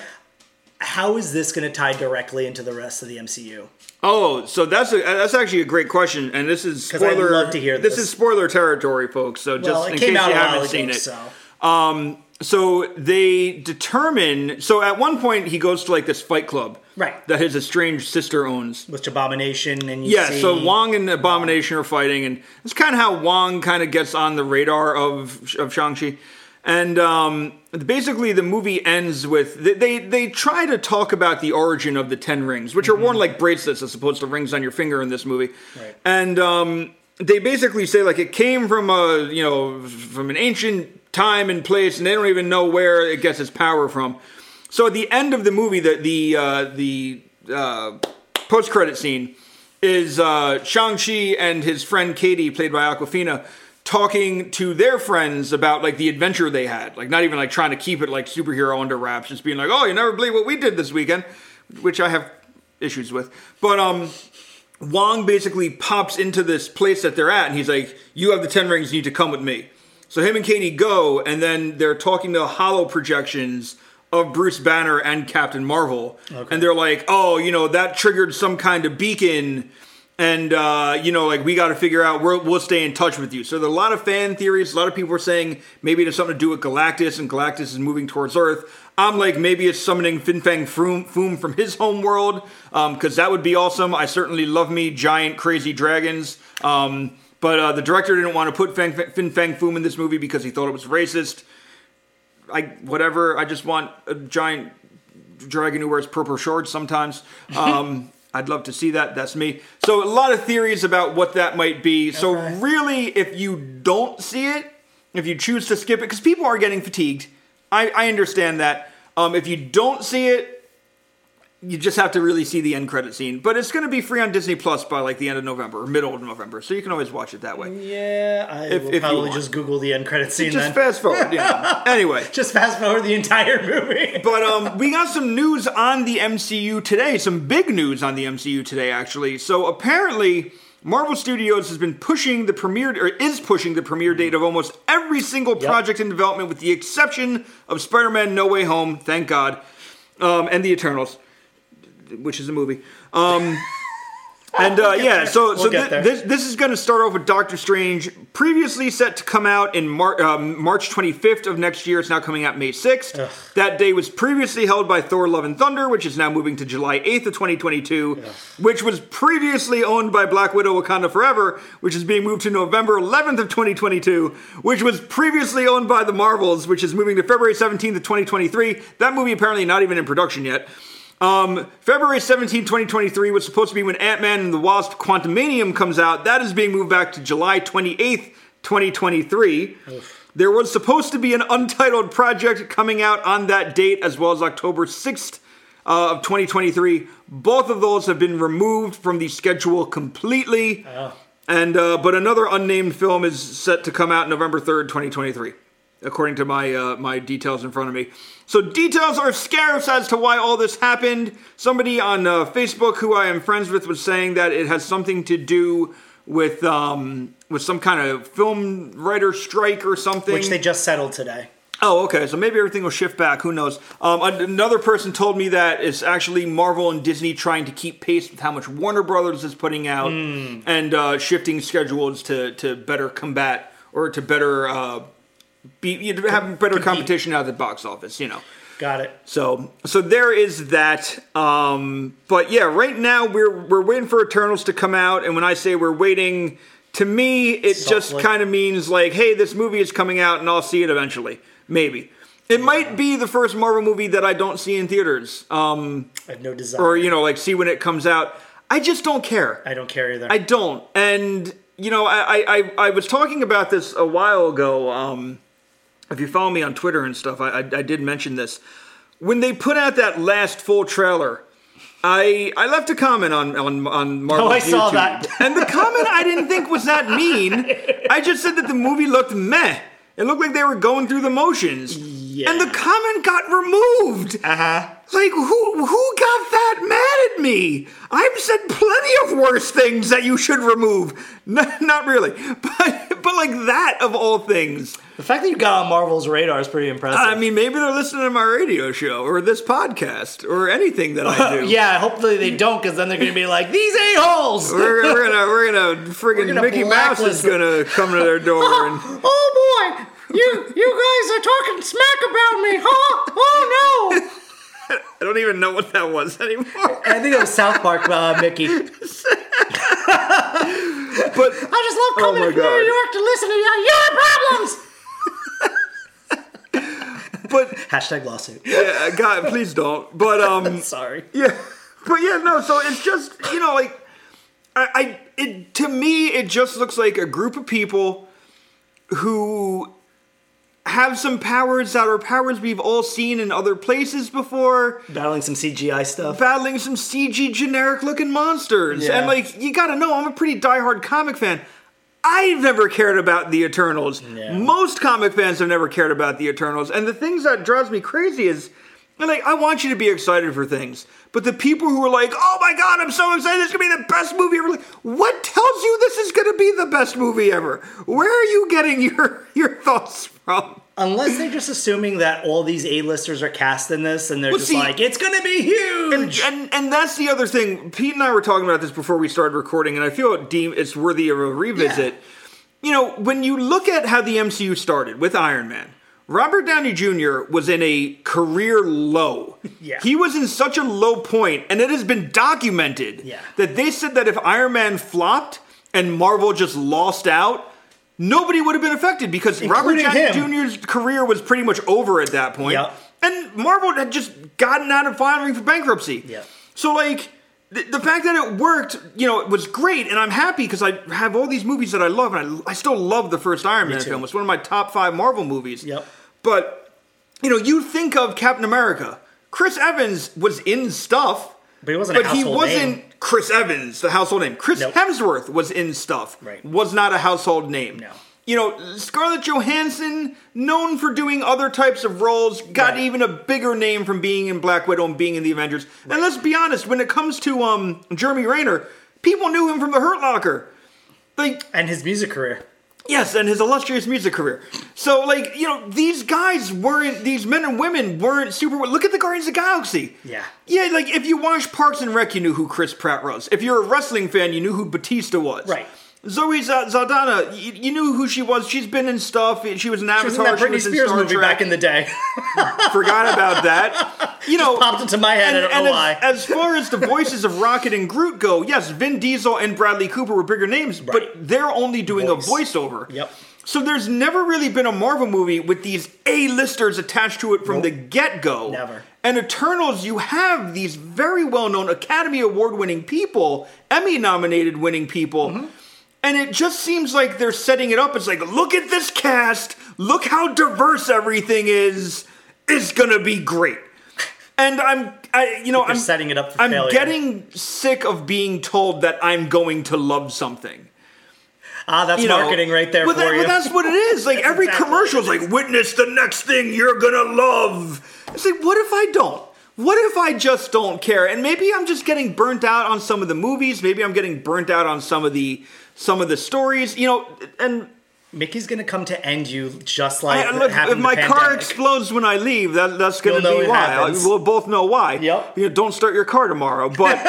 How is this going to tie directly into the rest of the MCU? Oh, so that's a, that's actually a great question, and this is spoiler. love to hear this. this. is spoiler territory, folks. So just well, in case out you haven't seen ago, it, so Um, so they determine. So at one point, he goes to like this fight club, Right. That his estranged sister owns. with Abomination and you Yeah. see, So Wong and Abomination are fighting, and it's kind of how Wong kind of gets on the radar of of Shang Chi. And um, basically, the movie ends with they, they they try to talk about the origin of the Ten Rings, which are worn like bracelets as opposed to rings on your finger in this movie. Right. And um, they basically say like it came from a you know from an ancient time and place, and they don't even know where it gets its power from. So at the end of the movie, the the uh, the uh, post credit scene is uh, Shang Chi and his friend Katie, played by Awkwafina, talking to their friends about like the adventure they had. Like not even like trying to keep it like superhero under wraps, just being like, "Oh, you never believe what we did this weekend," which I have issues with. But um, Wong basically pops into this place that they're at, and he's like, "You have the Ten Rings. You need to come with me." So him and Katie go, and then they're talking to hollow projections of Bruce Banner and Captain Marvel, and they're like, "Oh, you know, that triggered some kind of beacon." and uh, you know, like we got to figure out. We'll, we'll stay in touch with you. So there are a lot of fan theories. A lot of people are saying maybe it has something to do with Galactus, and Galactus is moving towards Earth. I'm like, maybe it's summoning Fin Fang Foom, Foom from his home world, because um, that would be awesome. I certainly love me giant crazy dragons. Um, but uh, the director didn't want to put Fang, Fin Fang Foom in this movie because he thought it was racist. I whatever. I just want a giant dragon who wears purple shorts sometimes. Um, [LAUGHS] I'd love to see that. That's me. So a lot of theories about what that might be. So really, if you don't see it, if you choose to skip it, because people are getting fatigued, I, I understand that. Um, if you don't see it, you just have to really see the end credit scene. But it's going to be free on Disney Plus by like the end of November or middle of November, so you can always watch it that way. Yeah, I if, will if probably just Google the end credit scene. Just then. fast forward. Yeah. [LAUGHS] anyway, just fast forward the entire movie. but um, we got some news on the MCU today. Some big news on the MCU today, actually. So apparently. Marvel Studios has been pushing the premiere or is pushing the premiere date of almost every single project yep. in development, with the exception of Spider-Man: No Way Home. Thank God, um, and the Eternals which is a movie. Um, [LAUGHS] and uh, yeah, so we'll so th- this this is going to start off with Doctor Strange, previously set to come out in Mar- um, March 25th of next year. It's now coming out May 6th. Ugh. That day was previously held by Thor: Love and Thunder, which is now moving to July 8th of 2022, Ugh. which was previously owned by Black Widow: Wakanda Forever, which is being moved to November 11th of 2022, which was previously owned by the Marvels, which is moving to February 17th of 2023. That movie apparently not even in production yet. Um, February 17, 2023 was supposed to be when Ant-Man and the Wasp Quantumania comes out. That is being moved back to July 28th, 2023. Oof. There was supposed to be an untitled project coming out on that date as well as October 6th uh, of 2023. Both of those have been removed from the schedule completely. Oh. And uh, but another unnamed film is set to come out November 3rd, 2023 according to my uh, my details in front of me. So details are scarce as to why all this happened. Somebody on uh, Facebook who I am friends with was saying that it has something to do with um, with some kind of film writer strike or something, which they just settled today. Oh, okay. So maybe everything will shift back. Who knows? Um, another person told me that it's actually Marvel and Disney trying to keep pace with how much Warner Brothers is putting out mm. and uh, shifting schedules to to better combat or to better uh, be you have better competition out of the box office, you know. Got it. So so there is that. Um, but yeah, right now we're we're waiting for Eternals to come out, and when I say we're waiting, to me it Softly. just kind of means like, hey, this movie is coming out, and I'll see it eventually, maybe. It yeah. might be the first Marvel movie that I don't see in theaters. Um, I have no desire. Or you know, like see when it comes out. I just don't care. I don't care either. I don't, and you know, I I, I was talking about this a while ago. Um, if you follow me on Twitter and stuff, I, I, I did mention this. When they put out that last full trailer, I I left a comment on on on Marvel's Oh, I YouTube, saw that. and the comment I didn't think was that [LAUGHS] mean. I just said that the movie looked meh. It looked like they were going through the motions. Yeah. And the comment got removed. Uh huh. Like who who got that mad at me? I've said plenty of worse things that you should remove. [LAUGHS] N- not really, [LAUGHS] but but like that of all things. The fact that you got on Marvel's radar is pretty impressive. I mean, maybe they're listening to my radio show or this podcast or anything that I do. [LAUGHS] yeah, hopefully they don't, because then they're going to be like these a holes. we're, we're gonna we're gonna friggin' gonna Mickey Mouse is gonna come to their door and. oh boy, you you guys are talking smack about me, huh? Oh no. [LAUGHS] I don't even know what that was anymore. I think it was South Park, uh, Mickey. [LAUGHS] but I just love coming oh to New York to listen to your, your problems. [LAUGHS] but hashtag lawsuit. Yeah, God, please don't. But um, sorry. Yeah, but yeah, no. So it's just you know like I, I it to me it just looks like a group of people who have some powers that are powers we've all seen in other places before. Battling some CGI stuff. Battling some CG generic looking monsters. Yeah. And like, you gotta know, I'm a pretty diehard comic fan. I've never cared about the Eternals. Yeah. Most comic fans have never cared about the Eternals. And the things that drives me crazy is like I want you to be excited for things. But the people who are like, oh my god, I'm so excited, this is gonna be the best movie ever. Like, what tells you this is gonna be the best movie ever? Where are you getting [LAUGHS] your your thoughts from? Unless they're just assuming that all these A-listers are cast in this, and they're Well, just see- like, it's gonna be huge. And, and and that's the other thing. Pete and I were talking about this before we started recording, and I feel it deem it's worthy of a revisit. Yeah. You know, when you look at how the MCU started with Iron Man, Robert Downey Jr. was in a career low. [LAUGHS] Yeah. He was in such a low point, and it has been documented Yeah. that they said that if Iron Man flopped and Marvel just lost out, nobody would have been affected because Robert Downey. Jr.'s career was pretty much over at that point. Yep. And Marvel had just gotten out of filing for bankruptcy. Yep. So like the, the fact that it worked, you know, it was great, and I'm happy because I have all these movies that I love, and I, I still love the first Iron Man too. film. It's one of my top five Marvel movies. Yep. But you know, you think of Captain America. Chris Evans was in stuff, But he wasn't a but he wasn't name. Chris Evans, the household name. Chris Nope. Hemsworth was in stuff. Right. Was not a household name. No. You know, Scarlett Johansson, known for doing other types of roles, got Right. even a bigger name from being in Black Widow and being in the Avengers. And let's be honest, when it comes to um Jeremy Renner, people knew him from The Hurt Locker. Like, and his music career. Yes, and his illustrious music career. So, like, you know, these guys weren't, these men and women weren't super. Look at the Guardians of the Galaxy. Yeah. Yeah, like, if you watched Parks and Rec, you knew who Chris Pratt was. If you're a wrestling fan, you knew who Batista was. Right. Zoe Z- Zaldana, you, you knew who she was. She's been in stuff. She was an Avatar. She was in that Britney Spears movie back in the day. [LAUGHS] Forgot about that. [LAUGHS] You know, popped into my head, I don't know as, why. As far as the voices of Rocket and Groot go, yes, Vin Diesel and Bradley Cooper were bigger names, but they're only doing Voice. a voiceover. Yep. So there's never really been a Marvel movie with these A-listers attached to it from the get-go. Never. And Eternals, you have these very well-known Academy Award-winning people, Emmy-nominated winning people. Mm-hmm. And it just seems like they're setting it up. It's like, look at this cast. Look how diverse everything is. It's gonna be great. And I'm, I, you know, I'm setting it up for I'm failure. getting sick of being told that I'm going to love something. ah, that's You know, marketing right there but for that- you. But that's what it is. Like every exactly commercial is like, witness the next thing you're gonna love. It's like, what if I don't? What if I just don't care? And maybe I'm just getting burnt out on some of the movies. Maybe I'm getting burnt out on some of the some of the stories. You know, and Mickey's gonna come to end you just like I, look, if my car explodes when I leave, that, that's to You'll be why. happens. We'll both know why. [LAUGHS] Yep. You know, don't start your car tomorrow. But,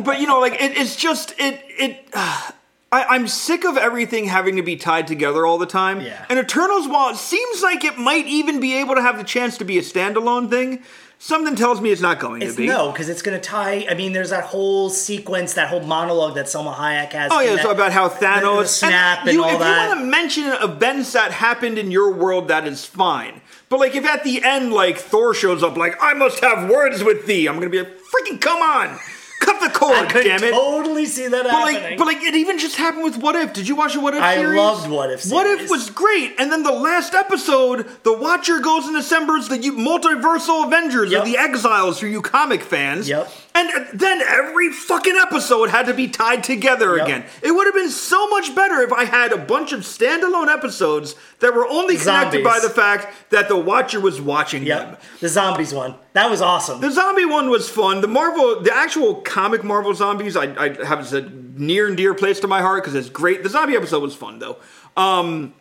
[LAUGHS] but you know, like it, it's just it it. [SIGHS] I, I'm sick of everything having to be tied together all the time. Yeah. And Eternals, while it seems like it might even be able to have the chance to be a standalone thing, something tells me it's not going It's to be. no, because it's gonna tie. I mean, there's that whole sequence, that whole monologue that Salma Hayek has. Oh yeah, so that- about how Thanos the snap and you, all if that. you want to mention events that happened in your world, that is fine. But like, if at the end, like Thor shows up, like I must have words with thee, I'm gonna be like, freaking come on, cut the cord, I could damn it. totally see that But happening. like, but like, it even just happened with What If. Did you watch the What If I series? loved What If What If was great, and then the last episode, the Watcher goes and assembles the multiversal Avengers Yep. or the Exiles for you comic fans. Yep. And then every fucking episode had to be tied together Yep. again. It would have been so much better if I had a bunch of standalone episodes that were only connected Zombies. by the fact that the Watcher was watching them. the zombies one that was awesome. The zombie one was fun. The Marvel, the actual comic Marvel zombies, I, I have a near and dear place to my heart because it's great. The zombie episode was fun though. Um,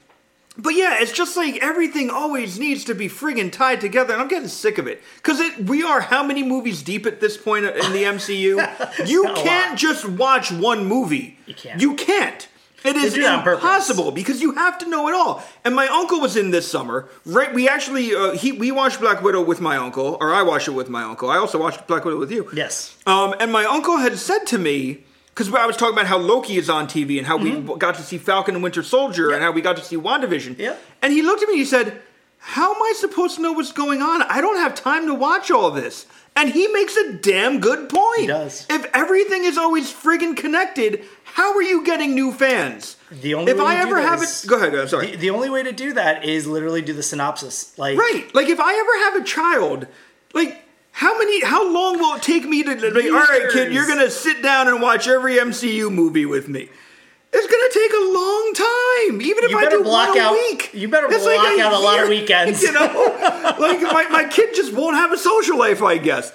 but yeah, it's just like everything always needs to be friggin' tied together, and I'm getting sick of it. Because it, we are how many movies deep at this point in the [LAUGHS] MCU? You can't just watch one movie. You can't. You can't. It is do that on purpose. impossible because you have to know it all. And my uncle was in this summer. Right, we actually uh, he we watched Black Widow with my uncle, or I watched it with my uncle. I also watched Black Widow with you. yes, Um, and my uncle had said to me, because I was talking about how Loki is on TV and how Mm-hmm. we got to see Falcon and Winter Soldier and how we got to see WandaVision. Yep. And he looked at me and he said, How am I supposed to know what's going on? I don't have time to watch all this. And he makes a damn good point. He does. If everything is always friggin' connected, how are you getting new fans? The only if way I to ever have is- it, go ahead, go ahead. Sorry. the, the only way to do that is literally do the synopsis. Like Right. Like if I ever have a child, like how many how long will it take me to like, all right, kid, you're gonna sit down and watch every MCU movie with me. It's gonna take a long time, even if You I do block one a out- week. you better block out a lot of [LAUGHS] weekends. You know, like my, my kid just won't have a social life, I guess.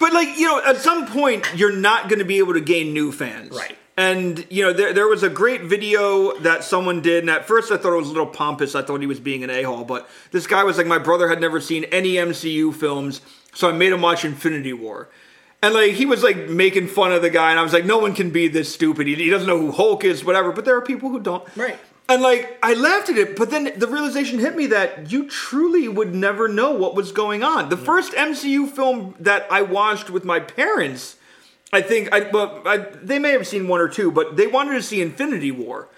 But like you know, at some point, you're not gonna be able to gain new fans, Right. And you know, there, there was a great video that someone did, and at first I thought it was a little pompous. I thought he was being an a-hole, but this guy was like, my brother had never seen any MCU films, so I made him watch Infinity War. And like he was like making fun of the guy, and I was like, no one can be this stupid. He, he doesn't know who Hulk is, whatever. But there are people who don't. Right. And like I laughed at it, but then the realization hit me that you truly would never know what was going on. The first MCU film that I watched with my parents, I think I well, I, they may have seen one or two, but they wanted to see Infinity War.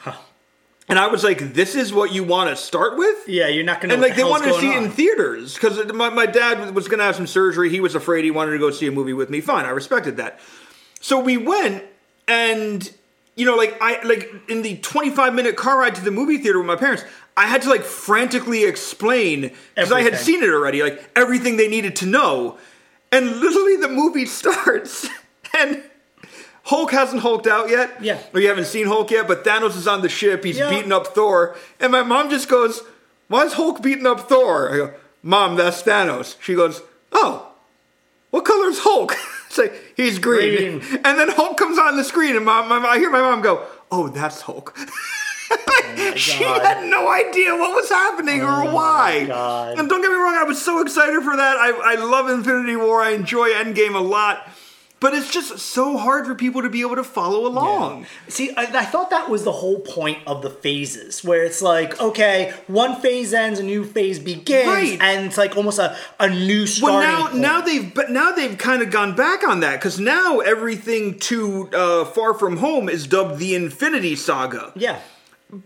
And I was like, "This is what you want to start with?" Yeah, you're not gonna. And know like they what wanted to see it in theaters because my, my dad was going to have some surgery. He was afraid. He wanted to go see a movie with me. Fine, I respected that. So we went, and you know, like I like in the 25 minute car ride to the movie theater with my parents, I had to like frantically explain because I had seen it already, like everything they needed to know. And literally, the movie [LAUGHS] starts, and Hulk hasn't hulked out yet. Yeah. Or you haven't seen Hulk yet, but Thanos is on the ship. He's Yeah. beating up Thor. And my mom just goes, Why is Hulk beating up Thor? I go, Mom, that's Thanos. She goes, Oh, what color is Hulk? [LAUGHS] it's like, He's green. Green. [LAUGHS] And then Hulk comes on the screen, and mom, mom- I hear my mom go, Oh, that's Hulk. [LAUGHS] Oh she God. had no idea what was happening or oh why. God. And don't get me wrong, I was so excited for that. I, I love Infinity War. I enjoy Endgame a lot. But it's just so hard for people to be able to follow along. See, I, I thought that was the whole point of the phases, where it's like, okay, one phase ends, a new phase begins, Right. and it's like almost a, a new Well, starting now point. now they've but now they've kind of gone back on that because now everything to uh, Far From Home is dubbed the Infinity Saga. yeah,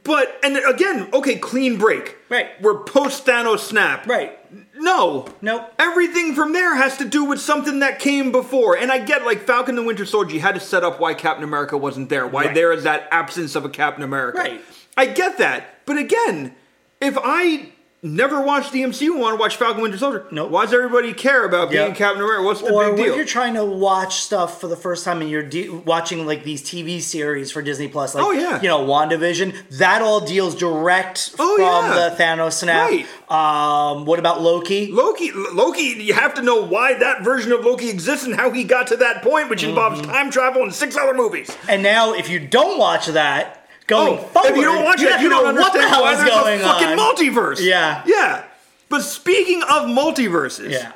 But and again, okay, clean break. Right. We're post Thanos snap. right. No. Nope. Everything from there has to do with something that came before. And I get like Falcon the Winter Soldier, you had to set up why Captain America wasn't there, why Right. there is that absence of a Captain America. Right. I get that. But again, if I never watched the MCU want to watch Falcon Winter Soldier, Nope. why does everybody care about being Yep. Captain America? What's the Or big when deal? you're trying to watch stuff for the first time and you're de- watching like these TV series for Disney Plus, like Oh, yeah. you know WandaVision, that all deals direct Oh, from yeah. the Thanos snap. Right. Um, what about Loki? Loki, Loki, you have to know why that version of Loki exists and how he got to that point, which involves Mm-hmm. time travel and six other movies. And now, if you don't watch that, going Oh, forward, if you don't watch you it, you know don't what the hell is going a fucking multiverse. Yeah. yeah. But speaking of multiverses, yeah.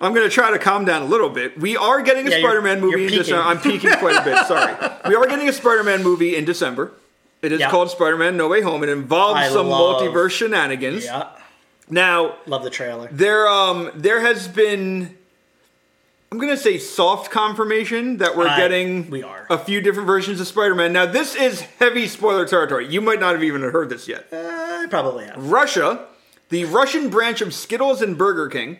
I'm going to try to calm down a little bit. We are getting a Yeah, you're- Spider-Man movie you're in. December. I'm peaking quite a bit. [LAUGHS] Sorry. We are getting a Spider-Man movie in December. It is Yeah. called Spider-Man: No Way Home. It involves I some love- multiverse shenanigans. Yeah. Now, Love the trailer. there um there has been I'm gonna say soft confirmation that we're I- getting we are. a few different versions of Spider-Man. Now this is heavy spoiler territory. You might not have even heard this yet. Uh, I probably have. Russia, the Russian branch of Skittles and Burger King,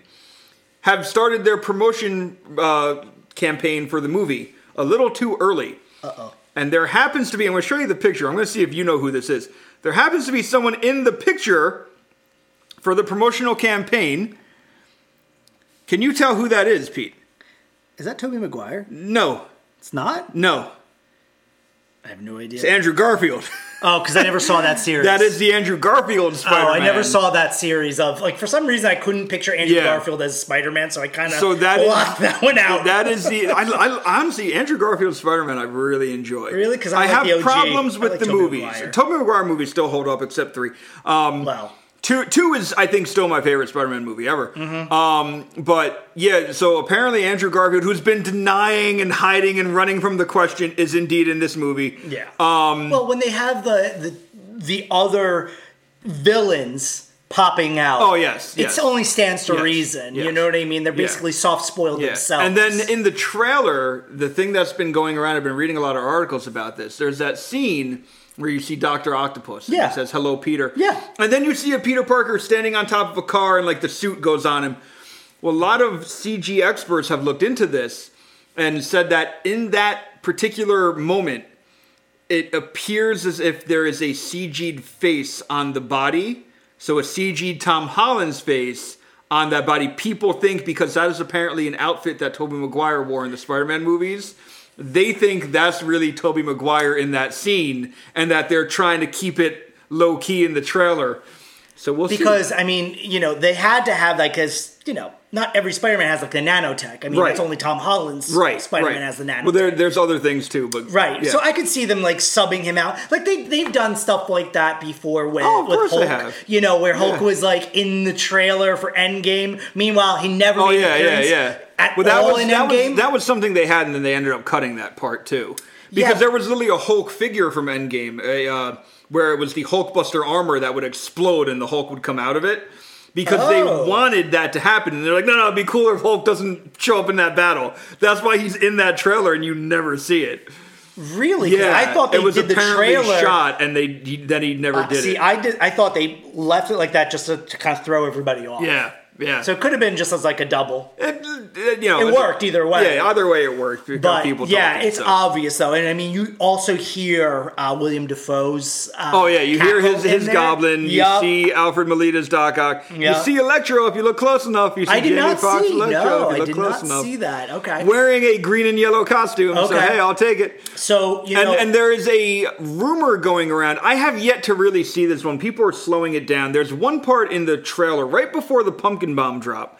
have started their promotion uh, campaign for the movie a little too early. Uh oh. And there happens to be, I'm going to show you the picture. I'm going to see if you know who this is. There happens to be someone in the picture for the promotional campaign. Can you tell who that is, Pete? Is that Tobey Maguire? No, It's not. no. I have no idea. It's Andrew Garfield. [LAUGHS] Oh, because I never saw that series. that is the Andrew Garfield Spider-Man. Oh, I never saw that series of like for some reason I couldn't picture Andrew Yeah. Garfield as Spider Man, so I kind of So that is- blocked that one out. [LAUGHS] That is the [LAUGHS] I, I honestly Andrew Garfield Spider-Man I really enjoy. Really? 'Cause I like have problems I with like the Tobey movies. Maguire. Tobey Maguire movies still hold up except three. Um, well, Two, two is I think still my favorite Spider-Man movie ever. Mm-hmm. Um, but yeah, so apparently Andrew Garfield, who's been denying and hiding and running from the question, is indeed in this movie. yeah. Um, well, when they have the the the other villains popping out. Oh, yes, It only stands to Yes, reason. You know what I mean? They're Yeah. basically soft spoiled Yeah. themselves. And then in the trailer, the thing that's been going around, I've been reading a lot of articles about this. There's that scene where you see Doctor Octopus. And Yeah. He says, "Hello, Peter." Yeah. And then you see a Peter Parker standing on top of a car, and like the suit goes on him. Well, a lot of CG experts have looked into this and said that in that particular moment, it appears as if there is a CG'd face on the body. So a CG'd Tom Holland's face on that body. People think because that is apparently an outfit that Tobey Maguire wore in the Spider-Man movies. They think that's really Tobey Maguire in that scene, and that they're trying to keep it low key in the trailer. So we'll see. because I mean, you know, they had to have like as you know, not every Spider-Man has like the nanotech. I mean, Right. it's only Tom Holland's right, Spider-Man right. has the nanotech. Well, there, there's other things too, but Right. yeah. So I could see them like subbing him out. Like they they've done stuff like that before with, Oh, with Hulk. You know, where Hulk Yeah. was like in the trailer for Endgame. Meanwhile, he never Oh made yeah, yeah, yeah. at well, that all was in that Endgame. was that was something they had, and then they ended up cutting that part too, because Yeah. there was literally a Hulk figure from Endgame, a, uh, where it was the Hulkbuster armor that would explode and the Hulk would come out of it. Because Oh. they wanted that to happen, and they're like, "No, no, it'd be cooler if Hulk doesn't show up in that battle." That's why he's in that trailer, and you never see it. Really? Yeah, I thought they it was did the apparently trailer. shot, and they he, then he never Uh, did see, it. I did. I thought they left it like that just to, to kind of throw everybody off. yeah, yeah. So it could have been just as like a double. it, it- you know, It worked either way. Yeah, either way it worked. But people yeah, talking, it's so. obvious though, and I mean, you also hear uh, William Dafoe's. Uh, Oh yeah, you hear his his there. goblin. Yup. You see Alfred Molina's Doc Ock. You see Electro if you look close enough. You see I did Jamie not Foxx see. Electro No, if you I did close not enough. see that. Okay. Wearing a green and yellow costume. So Okay. hey, I'll take it. so you And, know, and there is a rumor going around. I have yet to really see this one. People are slowing it down. There's one part in the trailer right before the pumpkin bomb drop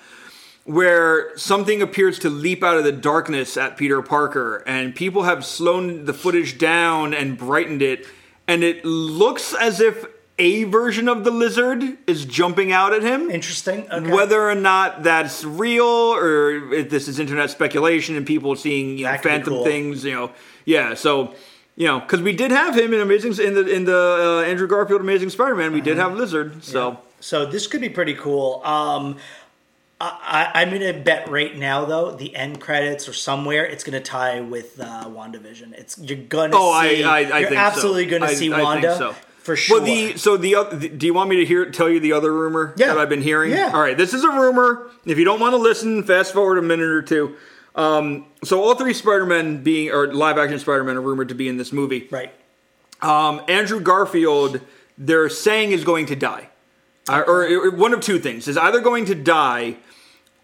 where something appears to leap out of the darkness at Peter Parker, and people have slowed the footage down and brightened it, and it looks as if a version of the lizard is jumping out at him. interesting. Okay. Whether or not that's real or if this is internet speculation and people seeing you know, That could be phantom cool. things, you know, yeah. So you know, because we did have him in Amazing in the in the uh, Andrew Garfield Amazing Spider-Man, we did Uh-huh. have Lizard. So So this could be pretty cool. Um, I, I, I'm gonna bet right now though the end credits or somewhere it's gonna tie with uh, WandaVision. It's you're gonna oh, see. I I, I you're absolutely so. gonna I- see Wanda so. for sure. Well, the so the oth- the- do you want me to hear tell you the other rumor Yeah. that I've been hearing? Yeah. All right, this is a rumor. If you don't want to listen, fast forward a minute or two. Um, so all three Spider-Men being or live action Spider-Man are rumored to be in this movie. right. Um, Andrew Garfield, they're saying is going to die, Uh, or, or one of two things is either going to die,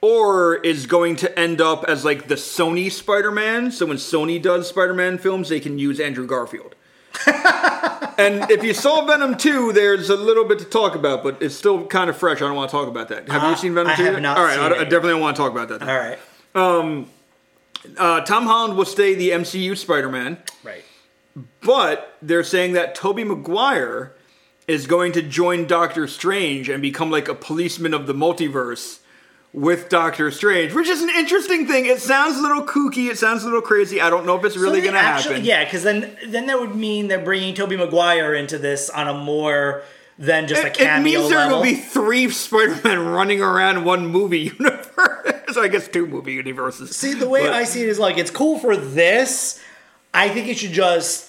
or is going to end up as like the Sony Spider-Man. So when Sony does Spider-Man films, they can use Andrew Garfield. [LAUGHS] and if you saw Venom 2, there's a little bit to talk about, but it's still kind of fresh. I don't want to talk about that. Have Uh, you seen Venom I 2? have not All right, I, I definitely don't want to talk about that. then. All right. Uh, Tom Holland will stay the MCU Spider-Man. Right. But they're saying that Tobey Maguire is going to join Doctor Strange and become like a policeman of the multiverse with Doctor Strange, which is an interesting thing. It sounds a little kooky. It sounds a little crazy. I don't know if it's really So going to happen. Yeah, because then then that would mean they're bringing Tobey Maguire into this on a more than just a It, it means there level. will be three Spider-Man running around one movie [LAUGHS] universe. so I guess two movie universes. See, the way But- I see it is like it's cool for this. I think it should just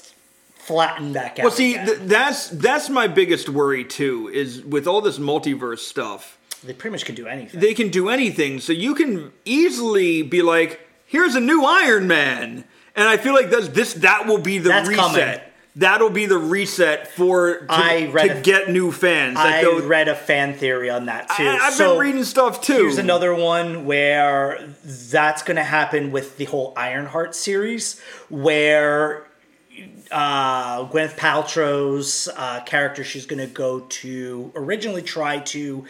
flatten back out. Well, see, th- that's that's my biggest worry too. Is with all this multiverse stuff. they pretty much can do anything. they can do anything. So you can easily be like, "Here's a new Iron Man," and I feel like that's this that will be the That's reset. coming. That'll be the reset for to, I read to a- get new fans. I they'll- read a fan theory on that too. I, have so been reading stuff too. Here's another one where that's going to happen with the whole Ironheart series, where uh, Gwyneth Paltrow's uh, character, she's going to go to originally try to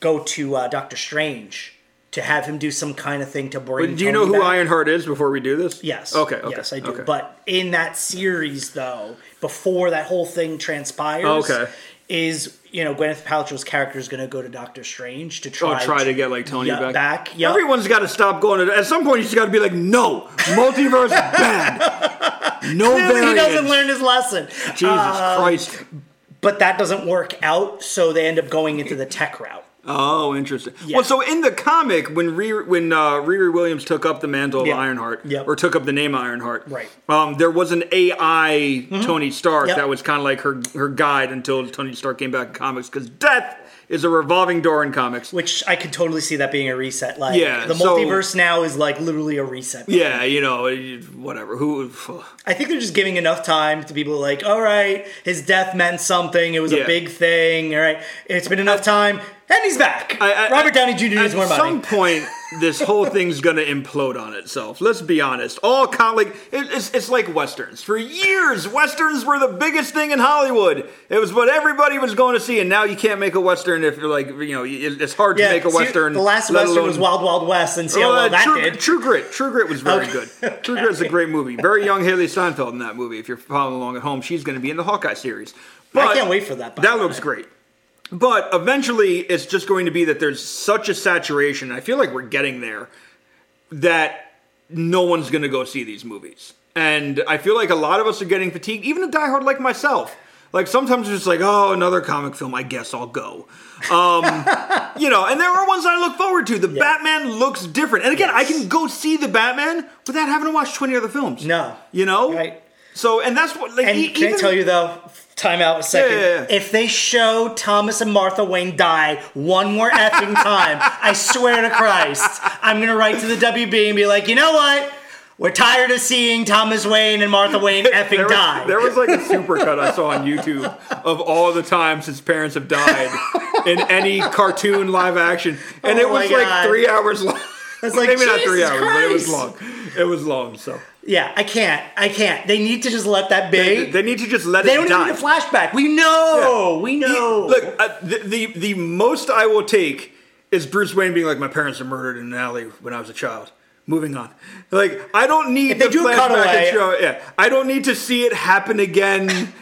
go to uh, Doctor Strange to have him do some kind of thing to bring. Do you know who back. Ironheart is before we do this? Yes. Okay. okay Yes, I do. okay. But in that series, though, before that whole thing transpires, Okay. Is you know Gwyneth Paltrow's character is going to go to Doctor Strange to try Oh, try to get like Tony Yeah, back. back, yep. Everyone's got to stop going. To, at some point, just got to be like, "No, multiverse bad. [LAUGHS] No he doesn't learn his lesson. Jesus Um, Christ. But that doesn't work out, so they end up going into the tech route. Oh, interesting. Yeah. Well, so in the comic, when Riri, when uh, Riri Williams took up the mantle of Yeah. Ironheart, Yep. or took up the name Ironheart, Right. Um, there was an AI Tony Stark Yep. that was kind of like her her guide until Tony Stark came back in comics because death is a revolving door in comics. Which I could totally see that being a reset. Like Yeah, the so- multiverse now is like literally a reset. Yeah, you know, whatever. Who? I think they're just giving enough time to people like, all right, his death meant something. It was Yeah. a big thing. All right, it's been enough time. And he's back. I- I- Robert Downey Jr. At more money. some point, [LAUGHS] this whole thing's gonna implode on itself. Let's be honest. All con like it, it's it's like westerns. For years, westerns were the biggest thing in Hollywood. It was what everybody was going to see, and now you can't make a western if you're like you know it- it's hard yeah, to make a western. The last western alone- was Wild Wild West, and see how Well, well uh, that True, did. True Grit. True Grit was very Okay. good. True Grit is a [LAUGHS] great movie. Very young Hailee Steinfeld in that movie. If you're following along at home, she's going to be in the Hawkeye series. But I can't wait for that. That looks way. great. But eventually, it's just going to be that there's such a saturation. I feel like we're getting there that no one's going to go see these movies. And I feel like a lot of us are getting fatigued, even a diehard like myself. Like sometimes it's just like, oh, another comic film. I guess I'll go. Um, [LAUGHS] you know, and there are ones I look forward to. The Batman looks different, and again, I can go see the Batman without having to watch twenty other films. No. you know, Right. So, and that's what. Like, And e- can I tell you though? Time out a second. Yeah, yeah, yeah. If they show Thomas and Martha Wayne die one more effing time, I swear to Christ, I'm gonna write to the WB and be like, you know what? We're tired of seeing Thomas Wayne and Martha Wayne effing there was, die. There was like a supercut I saw on YouTube of all the times his parents have died in any cartoon live action, and Oh it was like God. three hours long. It's like, Maybe not three Jesus hours, but it was long. It was long. So yeah, I can't. I can't. They need to just let that be. they, They, they need to just let it be. They don't it die. need a flashback. We know. We know. Look, uh, the, the the most I will take is Bruce Wayne being like, "My parents were murdered in an alley when I was a child." Moving on. Like I don't need If they the do a flashback show. Yeah, I don't need to see it happen again.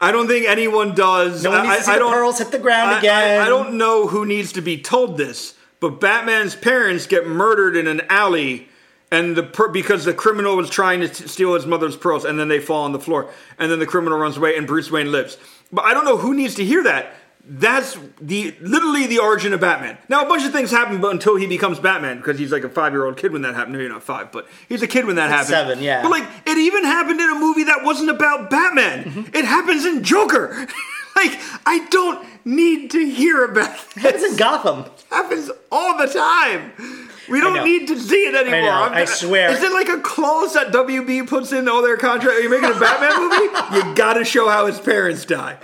I don't think anyone does. no one needs I, to see I the don't, pearls hit the ground I- I- again. I, don't know who needs to be told this, but Batman's parents get murdered in an alley, and the per- because the criminal was trying to t- steal his mother's pearls, and then they fall on the floor, and then the criminal runs away, and Bruce Wayne lives. But I don't know who needs to hear that. That's the literally the origin of Batman. Now a bunch of things happen, but until he becomes Batman, because he's like a five year old kid when that happened. Maybe not five, but he's a kid when that happened. seven, yeah. But like it even happened in a movie that wasn't about Batman. Mm-hmm. It happens in Joker. [LAUGHS] like I don't need to hear about this. It's in Gotham. it happens all the time. We don't need to see it anymore. know, I'm- I swear. Is it like a clause that WB puts in all their contract? Are you making a Batman [LAUGHS] movie? You gotta show how his parents die.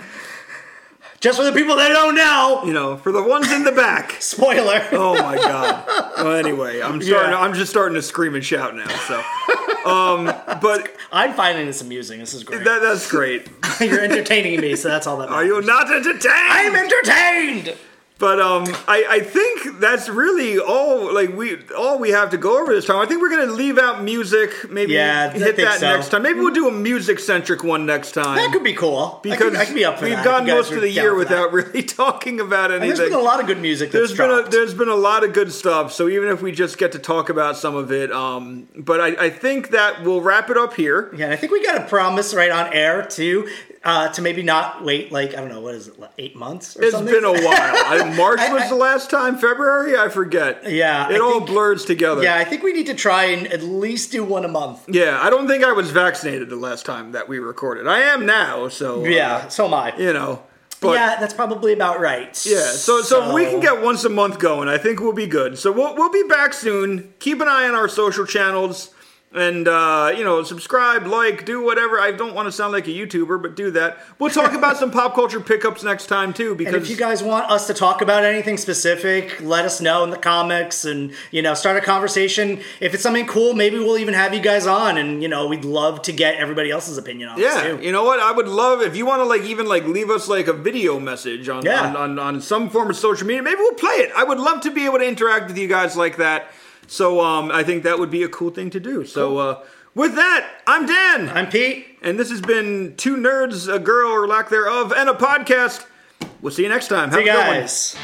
Just for the people that don't know. You know, for the ones in the back. [LAUGHS] Spoiler. Oh my god. Well, anyway, I'm starting. Yeah. I'm just starting to scream and shout now. So, um, but I'm finding this amusing. This is great. that, that's great. [LAUGHS] You're entertaining me, so that's all that Are matters. you not entertained? I'm entertained. But um, I, I think that's really all like we all we have to go over this time. I think we're gonna leave out music. Maybe Yeah, I hit think that so. next time. Maybe we'll do a music centric one next time. That could be cool. I because could, I could be up for we've that. if gone guys most are of the down year for without that. [LAUGHS] really talking about And anything. There's been a lot of good music that's There's been a dropped. there's been a lot of good stuff. So even if we just get to talk about some of it, um, but I, I think that we'll wrap it up here. yeah, and I think we got a promise right on air too, uh, to maybe not wait like I don't know what is it, like eight months or It's something. been a while. I, [LAUGHS] March I- was I- the last time. February, I forget. Yeah, it all think- blurs together. yeah, I think we need to try and at least do one a month. Yeah, I don't think I was vaccinated the last time that we recorded. I am now, so uh, Yeah, so am I. you know. But yeah, that's probably about right. yeah, so, so if we can get once a month going, I think we'll be good. So we'll we'll be back soon. Keep an eye on our social channels. And uh, you know, subscribe, like, do whatever. I don't want to sound like a YouTuber, but do that. We'll talk [LAUGHS] about some pop culture pickups next time too, And because if you guys want us to talk about anything specific, let us know in the comics and, you know, start a conversation. If it's something cool, maybe we'll even have you guys on and, you know, we'd love to get everybody else's opinion on Yeah, you know what? I would love if you want to like even like leave us like a video message on, Yeah. on, on on some form of social media. Maybe we'll play it. I would love to be able to interact with you guys like that. So um, I think that would be a cool thing to do. So uh, with that, I'm Dan, I'm Pete. and this has been two nerds, a girl or lack thereof, and a podcast. We'll see you next time. Have Hey a good one. guys.